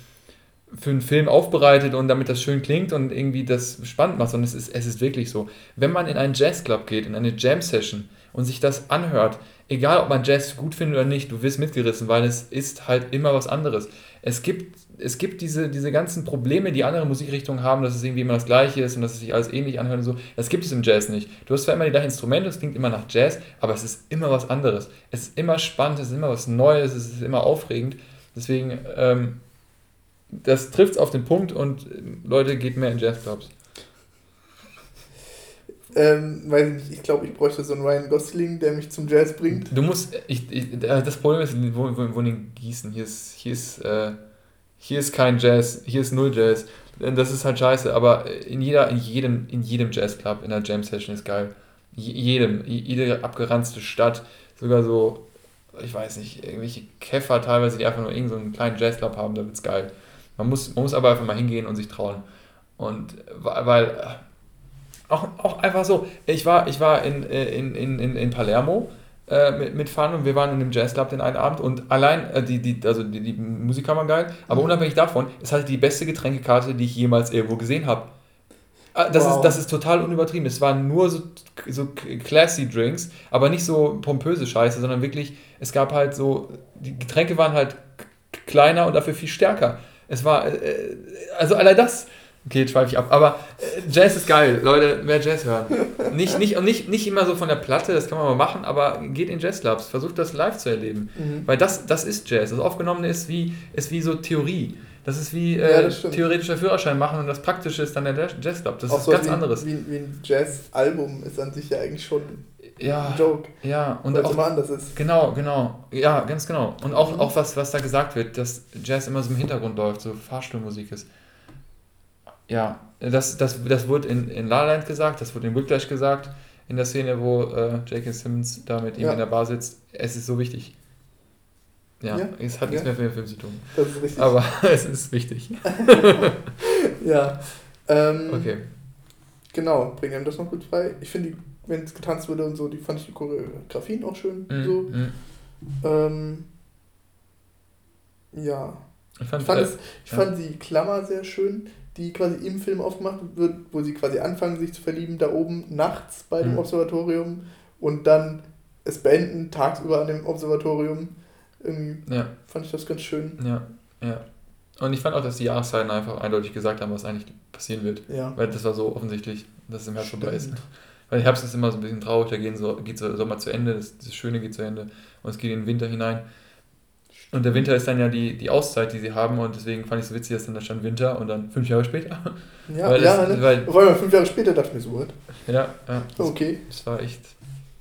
für einen Film aufbereitet und damit das schön klingt und irgendwie das spannend macht, sondern es ist, es ist wirklich so. Wenn man in einen Jazzclub geht, in eine Jam-Session und sich das anhört, egal ob man Jazz gut findet oder nicht, du wirst mitgerissen, weil es ist halt immer was anderes. Es gibt, es gibt diese, diese ganzen Probleme, die andere Musikrichtungen haben, dass es irgendwie immer das Gleiche ist und dass es sich alles ähnlich anhört und so. Das gibt es im Jazz nicht. Du hast zwar immer die gleichen Instrumente, es klingt immer nach Jazz, aber es ist immer was anderes. Es ist immer spannend, es ist immer was Neues, es ist immer aufregend. Deswegen, ähm, das trifft es auf den Punkt und Leute, geht mehr in Jazzclubs. Ähm, weiß ich glaube, ich bräuchte so einen Ryan Gosling, der mich zum Jazz bringt. Du musst, ich, ich äh, das Problem ist, wo, wo, wo in Gießen, hier ist, hier ist, äh, hier ist kein Jazz, hier ist null Jazz. Das ist halt scheiße, aber in jeder, in jedem, in jedem Jazzclub, in der Jam Session ist geil. jedem, jede abgeranzte Stadt, sogar so, ich weiß nicht, irgendwelche Käfer teilweise, die einfach nur irgendeinen so kleinen Jazzclub haben, da wird's geil. Man muss, man muss aber einfach mal hingehen und sich trauen. Und weil, auch, auch einfach so. Ich war, ich war in, in, in, in Palermo äh, mit, mit Fun und wir waren in einem Jazzclub den einen Abend und allein, äh, die, die, also die, die Musiker waren geil, aber mhm. unabhängig davon, es hatte die beste Getränkekarte, die ich jemals irgendwo gesehen habe. Äh, das, wow. ist, das ist total unübertrieben. Es waren nur so, so classy Drinks, aber nicht so pompöse Scheiße, sondern wirklich, es gab halt so, die Getränke waren halt kleiner und dafür viel stärker. Es war, äh, also allein das, Okay, jetzt schweife ich ab. Aber äh, Jazz ist geil, Leute, mehr Jazz hören. [laughs] Nicht, nicht, und nicht, nicht immer so von der Platte, das kann man mal machen, aber geht in Jazzclubs, versucht das live zu erleben. Mhm. Weil das, das ist Jazz. Das Aufgenommene ist wie, ist wie so Theorie. Das ist wie äh, ja, theoretischer Führerschein machen und das Praktische ist dann der Jazzclub. Das Auch ist so ganz wie, anderes. Wie, wie ein Jazz-Album ist an sich ja eigentlich schon ja, ein Joke. Ja, und auch, immer anders ist. Genau, genau. Ja, ganz genau. Und auch, mhm. auch was, was da gesagt wird, dass Jazz immer so im Hintergrund läuft, so Fahrstuhlmusik ist. Ja, das, das, das wurde in, in La Land gesagt, das wurde in Whiplash gesagt, in der Szene, wo äh, J.K. Simmons da mit ihm ja. in der Bar sitzt. Es ist so wichtig. Ja, ja. es hat nichts ja. mehr mit dem Film zu tun. Das ist richtig. Aber [laughs] es ist wichtig. [laughs] ja. Ähm, okay. Genau, bringen ihm das noch gut frei. Ich finde, wenn es getanzt wurde und so, die fand ich die Choreografien auch schön. Mm, so. Mm. Ähm, ja. Ich fand, ich fand, äh, es, ich fand die Klammer sehr schön die quasi im Film aufgemacht wird, wo sie quasi anfangen, sich zu verlieben, da oben nachts bei dem mhm. Observatorium und dann es beenden tagsüber an dem Observatorium. Irgendwie ja. fand ich das ganz schön. Ja, ja. Und ich fand auch, dass die Jahreszeiten einfach eindeutig gesagt haben, was eigentlich passieren wird. Ja. Weil das war so offensichtlich, dass es im Herbst vorbei ist. Weil Herbst ist immer so ein bisschen traurig, da gehen so, geht so Sommer zu Ende, das, das Schöne geht zu Ende und es geht in den Winter hinein. Und der Winter ist dann ja die, die Auszeit, die sie haben und deswegen fand ich es so witzig, dass dann da stand Winter und dann fünf Jahre später. [laughs] Ja, weil ja, das, ne? weil, Vor allem fünf Jahre später dachte ich mir so, what? Ja, ja. Das, okay. Das war echt.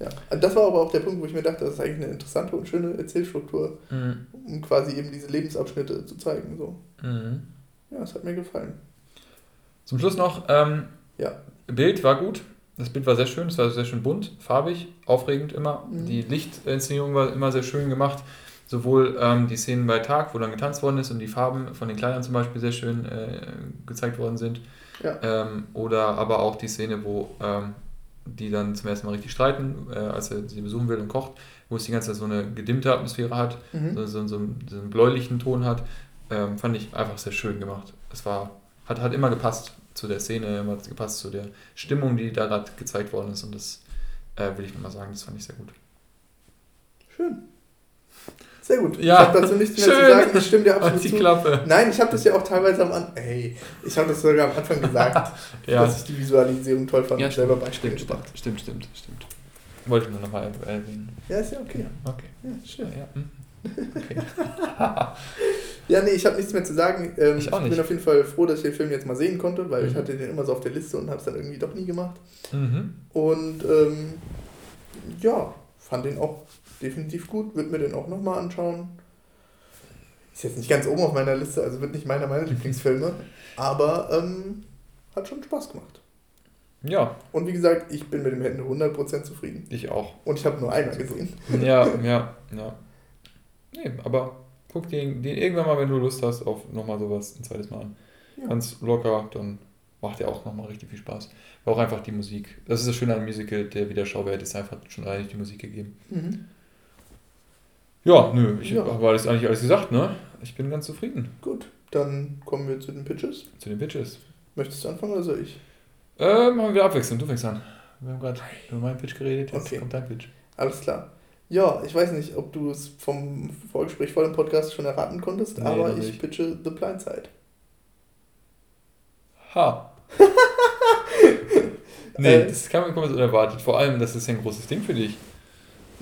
Ja, das war aber auch der Punkt, wo ich mir dachte, das ist eigentlich eine interessante und schöne Erzählstruktur, mhm. um quasi eben diese Lebensabschnitte zu zeigen. So. Mhm. Ja, das hat mir gefallen. Zum Schluss noch, ähm, ja. Bild war gut. Das Bild war sehr schön, es war sehr schön bunt, farbig, aufregend immer. Mhm. Die Lichtinszenierung war immer sehr schön gemacht. Sowohl ähm, die Szenen bei Tag, wo dann getanzt worden ist und die Farben von den Kleidern zum Beispiel sehr schön äh, gezeigt worden sind. Ja. Ähm, oder aber auch die Szene, wo ähm, die dann zum ersten Mal richtig streiten, äh, als er sie besuchen will und kocht, wo es die ganze Zeit so eine gedimmte Atmosphäre hat, mhm. so, so, so, einen, so, einen, bläulichen Ton hat, ähm, fand ich einfach sehr schön gemacht. Es war, hat, hat immer gepasst zu der Szene, immer gepasst zu der Stimmung, die da gerade gezeigt worden ist und das äh, will ich nochmal sagen, das fand ich sehr gut. Schön. Sehr gut. Ja, ich habe dazu nichts mehr schön. zu sagen. Ich stimme dir absolut die zu. Klappe. Nein, ich habe das ja auch teilweise am Anfang. Ey, ich habe das sogar am Anfang gesagt, [laughs] ja. dass ich die Visualisierung toll fand ja, und selber Beispiele stimmt, gebracht. Stimmt, stimmt, stimmt. Wollte ich nur nochmal erwähnen. Ja, ist ja okay. Ja, okay. Ja, schön. Ja, hm. okay. [laughs] ja, nee, ich habe nichts mehr zu sagen. Ähm, ich, auch nicht. ich bin auf jeden Fall froh, dass ich den Film jetzt mal sehen konnte, weil mhm. ich hatte den immer so auf der Liste und habe es dann irgendwie doch nie gemacht. Mhm. Und ähm, ja, fand den auch definitiv gut, würde mir den auch nochmal anschauen. Ist jetzt nicht ganz oben auf meiner Liste, also wird nicht meiner meiner [laughs] Lieblingsfilme, aber ähm, hat schon Spaß gemacht. Ja. Und wie gesagt, ich bin mit dem Händen 100% zufrieden. Ich auch. Und ich habe nur einmal gesehen. Ja, ja, ja. Nee, aber guck den, den irgendwann mal, wenn du Lust hast, auf nochmal sowas ein zweites Mal an. Ja. Ganz locker, dann macht ja auch nochmal richtig viel Spaß. War auch einfach die Musik. Das ist das Schöne an Musical, der Wiederschauwert ist einfach schon rein die Musik gegeben. Mhm. Ja, nö, ich ja. habe alles eigentlich alles gesagt, ne? Ich bin ganz zufrieden. Gut, dann kommen wir zu den Pitches. Zu den Pitches. Möchtest du anfangen oder soll ich? Äh, machen wir abwechseln. Du fängst an. Wir haben gerade über meinen Pitch geredet, jetzt okay. kommt dein Pitch. Alles klar. Ja, ich weiß nicht, ob du es vom Vorgespräch vor dem Podcast schon erraten konntest, nee, aber ich pitche The Blind Side. Ha. [laughs] nee, äh, das kann man komplett unerwartet. Vor allem, das ist ja ein großes Ding für dich.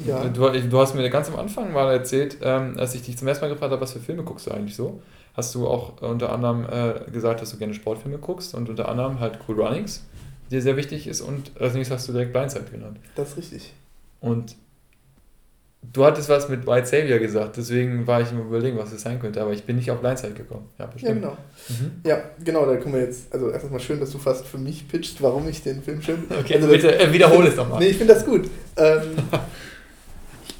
Ja. Du, du hast mir ganz am Anfang mal erzählt, ähm, als ich dich zum ersten Mal gefragt habe, was für Filme guckst du eigentlich so? Hast du auch unter anderem äh, gesagt, dass du gerne Sportfilme guckst und unter anderem halt Cool Runnings, die dir sehr wichtig ist und als nächstes hast du direkt Blindside genannt. Das ist richtig. Und du hattest was mit White Savior gesagt, deswegen war ich immer überlegen, was das sein könnte, aber ich bin nicht auf Blindside gekommen. Ja, bestimmt. Ja, genau. Mhm. Ja, genau, da kommen wir jetzt, also erstmal schön, dass du fast für mich pitcht, warum ich den Film schön [laughs] Okay, also bitte, äh, wiederhole es nochmal. Nee, ich finde das gut. Ähm,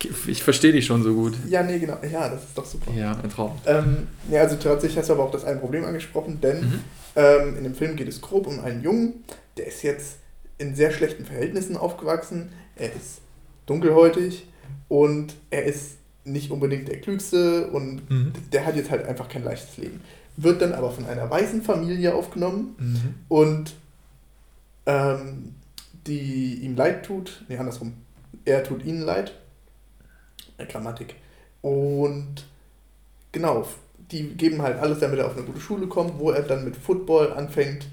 [laughs] ich verstehe dich schon so gut. Ja, nee, genau. Ja, das ist doch super. Ja, ein Traum. Ähm, ja, also tatsächlich hast du aber auch das ein Problem angesprochen, denn mhm. ähm, in dem Film geht es grob um einen Jungen, der ist jetzt in sehr schlechten Verhältnissen aufgewachsen. Er ist dunkelhäutig und er ist nicht unbedingt der Klügste und mhm. der hat jetzt halt einfach kein leichtes Leben. Wird dann aber von einer weißen Familie aufgenommen mhm. und ähm, die ihm leid tut, nee, andersrum, er tut ihnen leid Grammatik. Und genau, die geben halt alles, damit er auf eine gute Schule kommt, wo er dann mit Football anfängt,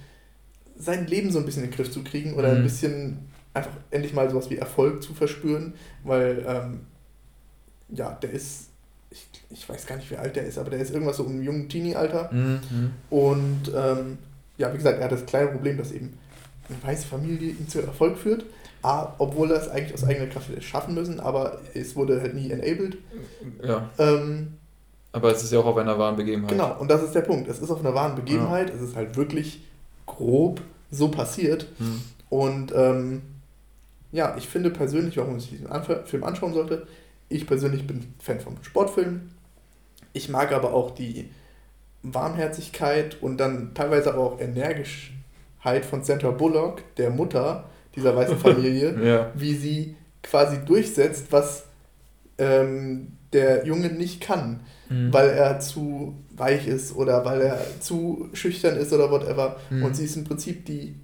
sein Leben so ein bisschen in den Griff zu kriegen oder mhm. ein bisschen einfach endlich mal sowas wie Erfolg zu verspüren, weil ähm, ja, der ist, ich, ich weiß gar nicht, wie alt der ist, aber der ist irgendwas so im jungen Teenie-Alter. Mhm. Und ähm, ja, wie gesagt, er hat das kleine Problem, dass eben eine weiße Familie ihn zu Erfolg führt. A, obwohl er es eigentlich aus eigener Kraft hätte schaffen müssen, aber es wurde halt nie enabled. Ja. Ähm, aber es ist ja auch auf einer wahren Begebenheit. Genau, und das ist der Punkt. Es ist auf einer wahren Begebenheit, ja. es ist halt wirklich grob so passiert. Hm. Und ähm, ja, ich finde persönlich, warum ich diesen Film anschauen sollte, ich persönlich bin Fan von Sportfilmen. Ich mag aber auch die Warmherzigkeit und dann teilweise aber auch Energischheit von Sandra Bullock, der Mutter, dieser weißen Familie, [laughs] ja. wie sie quasi durchsetzt, was ähm, der Junge nicht kann, mhm. weil er zu weich ist oder weil er zu schüchtern ist oder whatever. Mhm. Und sie ist im Prinzip die,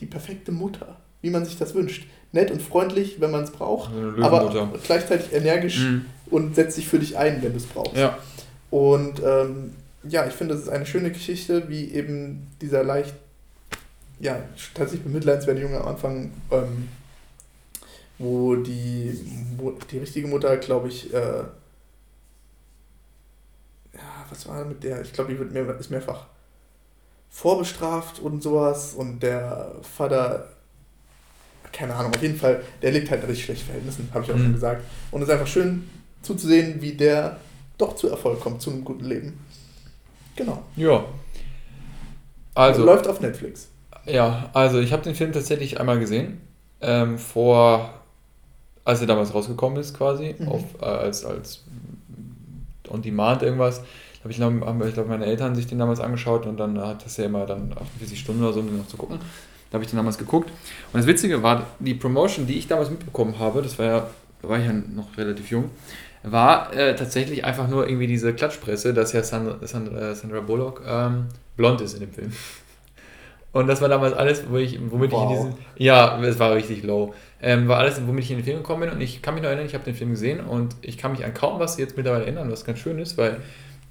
die perfekte Mutter, wie man sich das wünscht. Nett und freundlich, wenn man es braucht, aber gleichzeitig energisch mhm. und setzt sich für dich ein, wenn du es brauchst. Ja. Und ähm, ja, ich finde, das ist eine schöne Geschichte, wie eben dieser leicht ja, tatsächlich bemitleidenswerte Junge am Anfang ähm, wo die, die richtige Mutter, glaube ich, äh, ja, was war mit der? Ich glaube, die wird mehr, ist mehrfach vorbestraft und sowas und der Vater, keine Ahnung, auf jeden Fall, der lebt halt in richtig schlechten Verhältnissen, habe ich auch mhm. schon gesagt. Und es ist einfach schön zuzusehen, wie der doch zu Erfolg kommt, zu einem guten Leben. Genau. Ja. Also. Läuft auf Netflix. Ja, also ich habe den Film tatsächlich einmal gesehen. Ähm, vor, als er damals rausgekommen ist, quasi, mhm. auf, äh, als, als On Demand irgendwas habe ich, glaube ich glaub, meine Eltern sich den damals angeschaut und dann hat das ja immer dann 48 Stunden oder so, um den noch zu gucken. Da habe ich den damals geguckt. Und das Witzige war, die Promotion, die ich damals mitbekommen habe, das war ja, da war ich ja noch relativ jung, war äh, tatsächlich einfach nur irgendwie diese Klatschpresse, dass ja Sandra, Sandra, Sandra Bullock ähm, blond ist in dem Film. Und das war damals alles, wo ich, womit wow. ich in diesen. Ja, es war richtig low. Ähm, war alles, womit ich in den Film gekommen bin. Und ich kann mich noch erinnern, ich habe den Film gesehen und ich kann mich an kaum was jetzt mittlerweile erinnern, was ganz schön ist, weil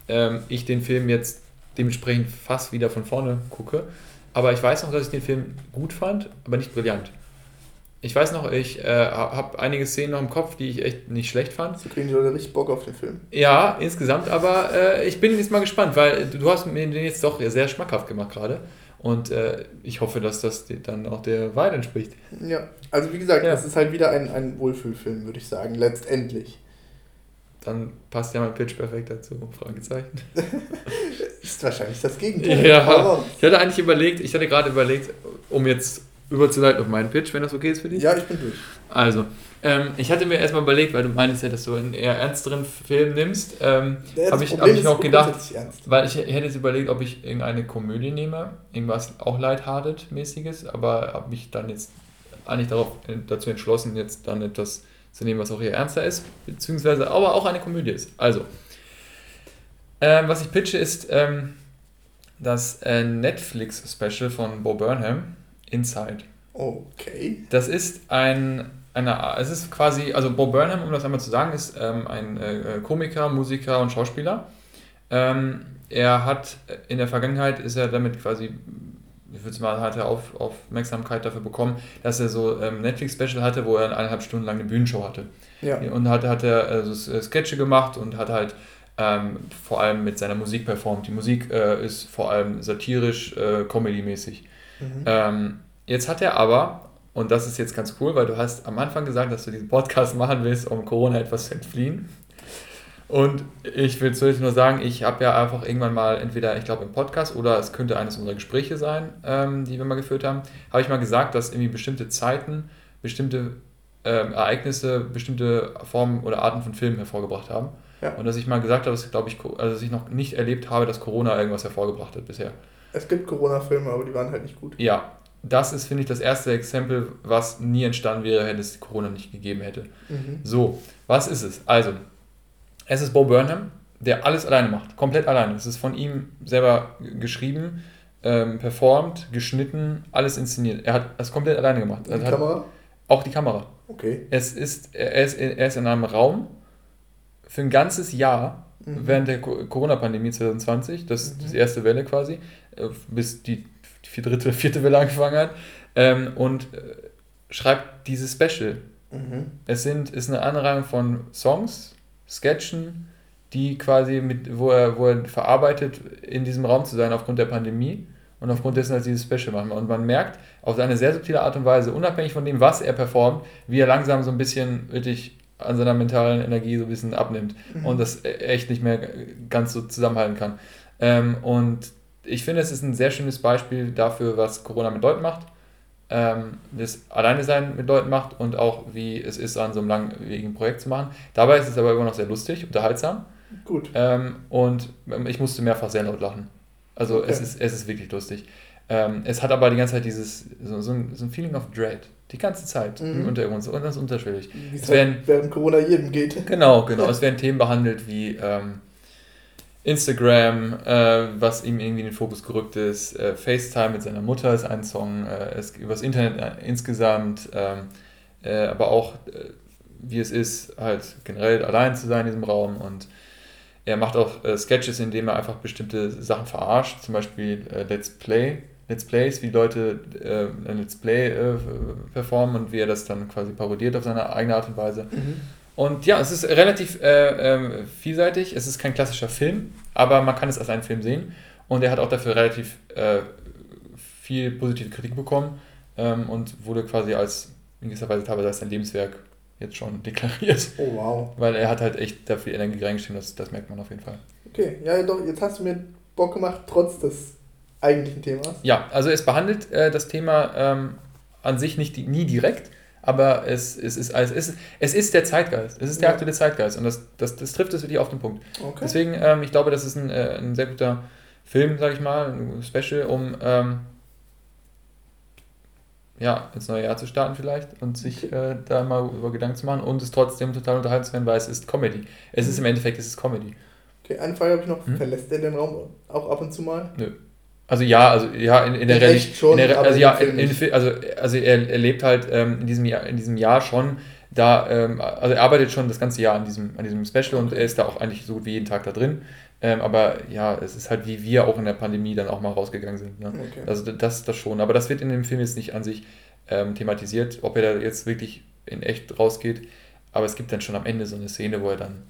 ähm, ich den Film jetzt dementsprechend fast wieder von vorne gucke. Aber ich weiß noch, dass ich den Film gut fand, aber nicht brillant. Ich weiß noch, ich äh, habe einige Szenen noch im Kopf, die ich echt nicht schlecht fand. So kriegen die Leute richtig Bock auf den Film. Ja, insgesamt, aber äh, ich bin jetzt mal gespannt, weil du hast mir den jetzt doch sehr schmackhaft gemacht gerade. Und äh, ich hoffe, dass das dann auch der Wahrheit entspricht. Ja, also wie gesagt, ja. das ist halt wieder ein, ein Wohlfühlfilm, würde ich sagen, letztendlich dann passt ja mein Pitch perfekt dazu. Fragezeichen. [laughs] ist wahrscheinlich das Gegenteil. Ja, ich hatte eigentlich überlegt, ich hatte gerade überlegt, um jetzt überzuleiten auf meinen Pitch, wenn das okay ist für dich. Ja, ich bin durch. Also, ähm, ich hatte mir erstmal überlegt, weil du meinst ja, dass du einen eher ernsteren Film nimmst, ähm, habe ich, hab ich noch gedacht, weil ich hätte jetzt überlegt, ob ich irgendeine Komödie nehme, irgendwas auch lighthearted-mäßiges, aber habe mich dann jetzt eigentlich darauf, dazu entschlossen, jetzt dann etwas zu nehmen, was auch eher ernster ist, beziehungsweise aber auch eine Komödie ist. Also, ähm, was ich pitche ist ähm, das äh, Netflix-Special von Bo Burnham, Inside. Okay. Das ist ein, eine, es ist quasi, also Bo Burnham, um das einmal zu sagen, ist ähm, ein äh, Komiker, Musiker und Schauspieler. Ähm, er hat in der Vergangenheit ist er damit quasi ich würde mal, hat er auf, Aufmerksamkeit dafür bekommen, dass er so ähm, Netflix-Special hatte, wo er eineinhalb Stunden lang eine Bühnenshow hatte. Ja. Und hat, hat er also Sketche gemacht und hat halt ähm, vor allem mit seiner Musik performt. Die Musik äh, ist vor allem satirisch, äh, comedy-mäßig. Mhm. Ähm, jetzt hat er aber, und das ist jetzt ganz cool, weil du hast am Anfang gesagt, dass du diesen Podcast machen willst, um Corona etwas zu entfliehen. Und ich will zuerst nur sagen, ich habe ja einfach irgendwann mal, entweder, ich glaube im Podcast oder es könnte eines unserer Gespräche sein, ähm, die wir mal geführt haben, habe ich mal gesagt, dass irgendwie bestimmte Zeiten, bestimmte ähm, Ereignisse, bestimmte Formen oder Arten von Filmen hervorgebracht haben. Ja. Und dass ich mal gesagt habe, dass, glaube ich, also dass ich noch nicht erlebt habe, dass Corona irgendwas hervorgebracht hat bisher. Es gibt Corona-Filme, aber die waren halt nicht gut. Ja, das ist, finde ich, das erste Exempel, was nie entstanden wäre, hätte es Corona nicht gegeben hätte. Mhm. So, was ist es? Also, es ist Bo Burnham, der alles alleine macht, komplett alleine. Es ist von ihm selber geschrieben, ähm, performt, geschnitten, alles inszeniert. Er hat das komplett alleine gemacht. die also Kamera? Auch die Kamera. Okay. Es ist, er, ist, er ist in einem Raum für ein ganzes Jahr mhm. während der Corona-Pandemie 2020, das ist mhm. die erste Welle quasi, äh, bis die, die dritte, vierte Welle angefangen hat, ähm, und äh, schreibt dieses Special. Mhm. Es sind, ist eine Anreihung von Songs, Sketchen, die quasi mit, wo er, wo er verarbeitet, in diesem Raum zu sein aufgrund der Pandemie und aufgrund dessen, dass dieses Special machen. Und man merkt auf eine sehr subtile Art und Weise, unabhängig von dem, was er performt, wie er langsam so ein bisschen wirklich an seiner mentalen Energie so ein bisschen abnimmt mhm. und das echt nicht mehr ganz so zusammenhalten kann. Ähm, und ich finde, es ist ein sehr schönes Beispiel dafür, was Corona mit Leuten macht ähm, das Alleine sein mit Leuten macht und auch wie es ist, an so einem langwierigen Projekt zu machen. Dabei ist es aber immer noch sehr lustig, unterhaltsam. Gut. Ähm, und ich musste mehrfach sehr laut lachen. Also okay. es, ist, es ist wirklich lustig. Ähm, es hat aber die ganze Zeit dieses, so, so, ein, so ein Feeling of Dread. Die ganze Zeit mhm. unter uns und das ist unterschwellig. Es, werden, während Corona jedem geht. Genau, genau. [laughs] es werden Themen behandelt wie ähm, Instagram, äh, was ihm irgendwie in den Fokus gerückt ist. Äh, FaceTime mit seiner Mutter ist ein Song. Äh, es, übers Internet äh, insgesamt. Ähm, äh, aber auch, äh, wie es ist, halt generell allein zu sein in diesem Raum. Und er macht auch Sketches, in denen er einfach bestimmte Sachen verarscht. Zum Beispiel Let's Play. Let's Plays, wie Leute äh, ein Let's Play äh, performen und wie er das dann quasi parodiert auf seine eigene Art und Weise. Mhm. Und ja, es ist relativ äh, ähm, vielseitig. Es ist kein klassischer Film, aber man kann es als einen Film sehen. Und er hat auch dafür relativ äh, viel positive Kritik bekommen ähm, und wurde quasi als, in gewisser Weise teilweise als sein Lebenswerk jetzt schon [laughs] deklariert. Oh wow. Weil er hat halt echt dafür Energie reingesteckt, das, das merkt man auf jeden Fall. Okay, ja doch, jetzt hast du mir Bock gemacht, trotz des eigentlichen Themas. Ja, also es behandelt äh, das Thema ähm, an sich nicht nie direkt, aber es, es, ist, es, ist, es ist der Zeitgeist. Es ist der ja. aktuelle Zeitgeist und das, das, das trifft es wirklich auf den Punkt. Okay. Deswegen, ähm, ich glaube, das ist ein, äh, ein sehr guter Film, sage ich mal, ein Special, um ähm, ja, ins neue Jahr zu starten vielleicht und sich äh, da mal über Gedanken zu machen und es trotzdem total unterhalten zu werden, weil es ist Comedy. Es ist im Endeffekt, es ist Comedy. Okay, eine Frage habe ich noch. Hm? Verlässt er den Raum auch ab und zu mal? Nö. Also ja, also ja, in, in der Realität. Also ja, in, in, also, also er, er lebt halt ähm, in, diesem Jahr, in diesem Jahr schon da, ähm, also er arbeitet schon das ganze Jahr an diesem, an diesem Special und er ist da auch eigentlich so gut wie jeden Tag da drin. Ähm, aber ja, es ist halt wie wir auch in der Pandemie dann auch mal rausgegangen sind. Ne? Okay. Also das, das schon. Aber das wird in dem Film jetzt nicht an sich ähm, thematisiert, ob er da jetzt wirklich in echt rausgeht. Aber es gibt dann schon am Ende so eine Szene, wo er dann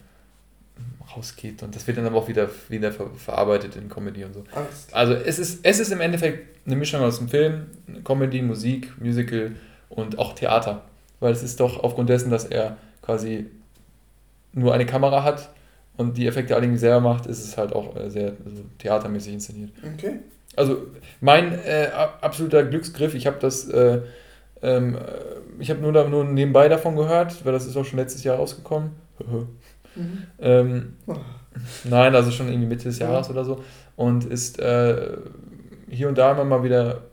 rausgeht. Und das wird dann aber auch wieder, wieder ver verarbeitet in Comedy und so. Angst. Also es ist, es ist im Endeffekt eine Mischung aus dem Film, Comedy, Musik, Musical und auch Theater. Weil es ist doch aufgrund dessen, dass er quasi nur eine Kamera hat und die Effekte alle selber macht, ist es halt auch äh, sehr also theatermäßig inszeniert. Okay. Also mein äh, absoluter Glücksgriff, ich habe das, äh, ähm, ich habe nur, nur nebenbei davon gehört, weil das ist auch schon letztes Jahr rausgekommen. Mhm. Ähm, oh. Nein, also schon irgendwie Mitte des Jahres ja. oder so. Und ist äh, hier und da immer mal wieder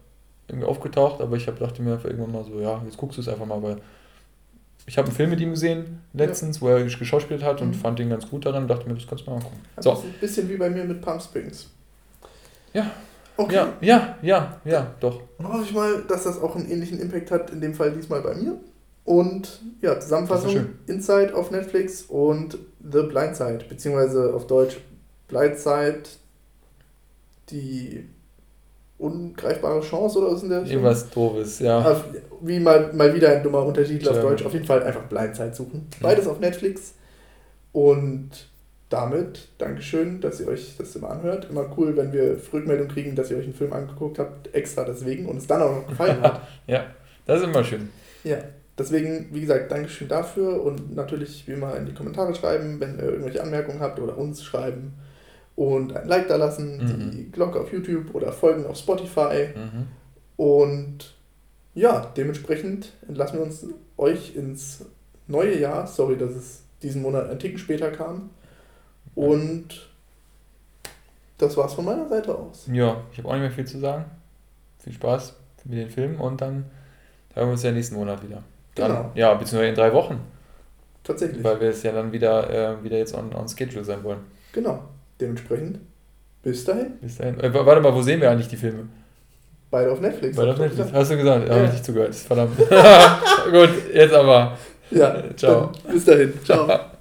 irgendwie aufgetaucht, aber ich hab, dachte mir irgendwann mal so, ja, jetzt guckst du es einfach mal, weil ich habe einen Film mit ihm gesehen letztens, ja. wo er geschauspielt hat und mhm. fand ihn ganz gut daran und dachte mir, das kannst du mal angucken. Also so. Ein bisschen wie bei mir mit Palm Springs. Ja. Okay. Ja, ja, ja, ja, doch. Dann hoffe ich mal, dass das auch einen ähnlichen Impact hat, in dem Fall diesmal bei mir. Und ja, Zusammenfassung Inside auf Netflix und The Blind Side, beziehungsweise auf Deutsch Blind Side, die ungreifbare Chance oder was in der Irgendwas doofes, ja. Wie mal, mal wieder ein dummer Untertitel ja. auf Deutsch. Auf jeden Fall einfach Blindside suchen. Beides ja. auf Netflix. Und damit Dankeschön, dass ihr euch das immer anhört. Immer cool, wenn wir Rückmeldung kriegen, dass ihr euch einen Film angeguckt habt, extra deswegen und es dann auch noch gefallen hat. [laughs] ja, das ist immer schön. Ja. Deswegen, wie gesagt, Dankeschön dafür und natürlich wie immer in die Kommentare schreiben, wenn ihr irgendwelche Anmerkungen habt oder uns schreiben und ein Like da lassen, mhm. die Glocke auf YouTube oder folgen auf Spotify. Mhm. Und ja, dementsprechend entlassen wir uns euch ins neue Jahr. Sorry, dass es diesen Monat ein Ticken später kam. Und das war's von meiner Seite aus. Ja, ich habe auch nicht mehr viel zu sagen. Viel Spaß mit den Filmen und dann hören wir uns ja nächsten Monat wieder. Dann, genau. Ja, beziehungsweise in drei Wochen. Tatsächlich. Weil wir es ja dann wieder, äh, wieder jetzt on, on schedule sein wollen. Genau. Dementsprechend, bis dahin. Bis dahin. Äh, warte mal, wo sehen wir eigentlich die Filme? Beide auf Netflix. Beide auf Netflix. Hast du gesagt? Ja. Habe ich nicht zugehört. Verdammt. [laughs] Gut, jetzt aber. Ja. Ciao. Bis dahin. Ciao. [laughs]